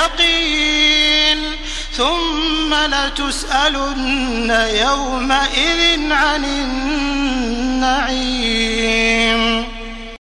اليقين. ثم لتسألن يومئذ عن النعيم.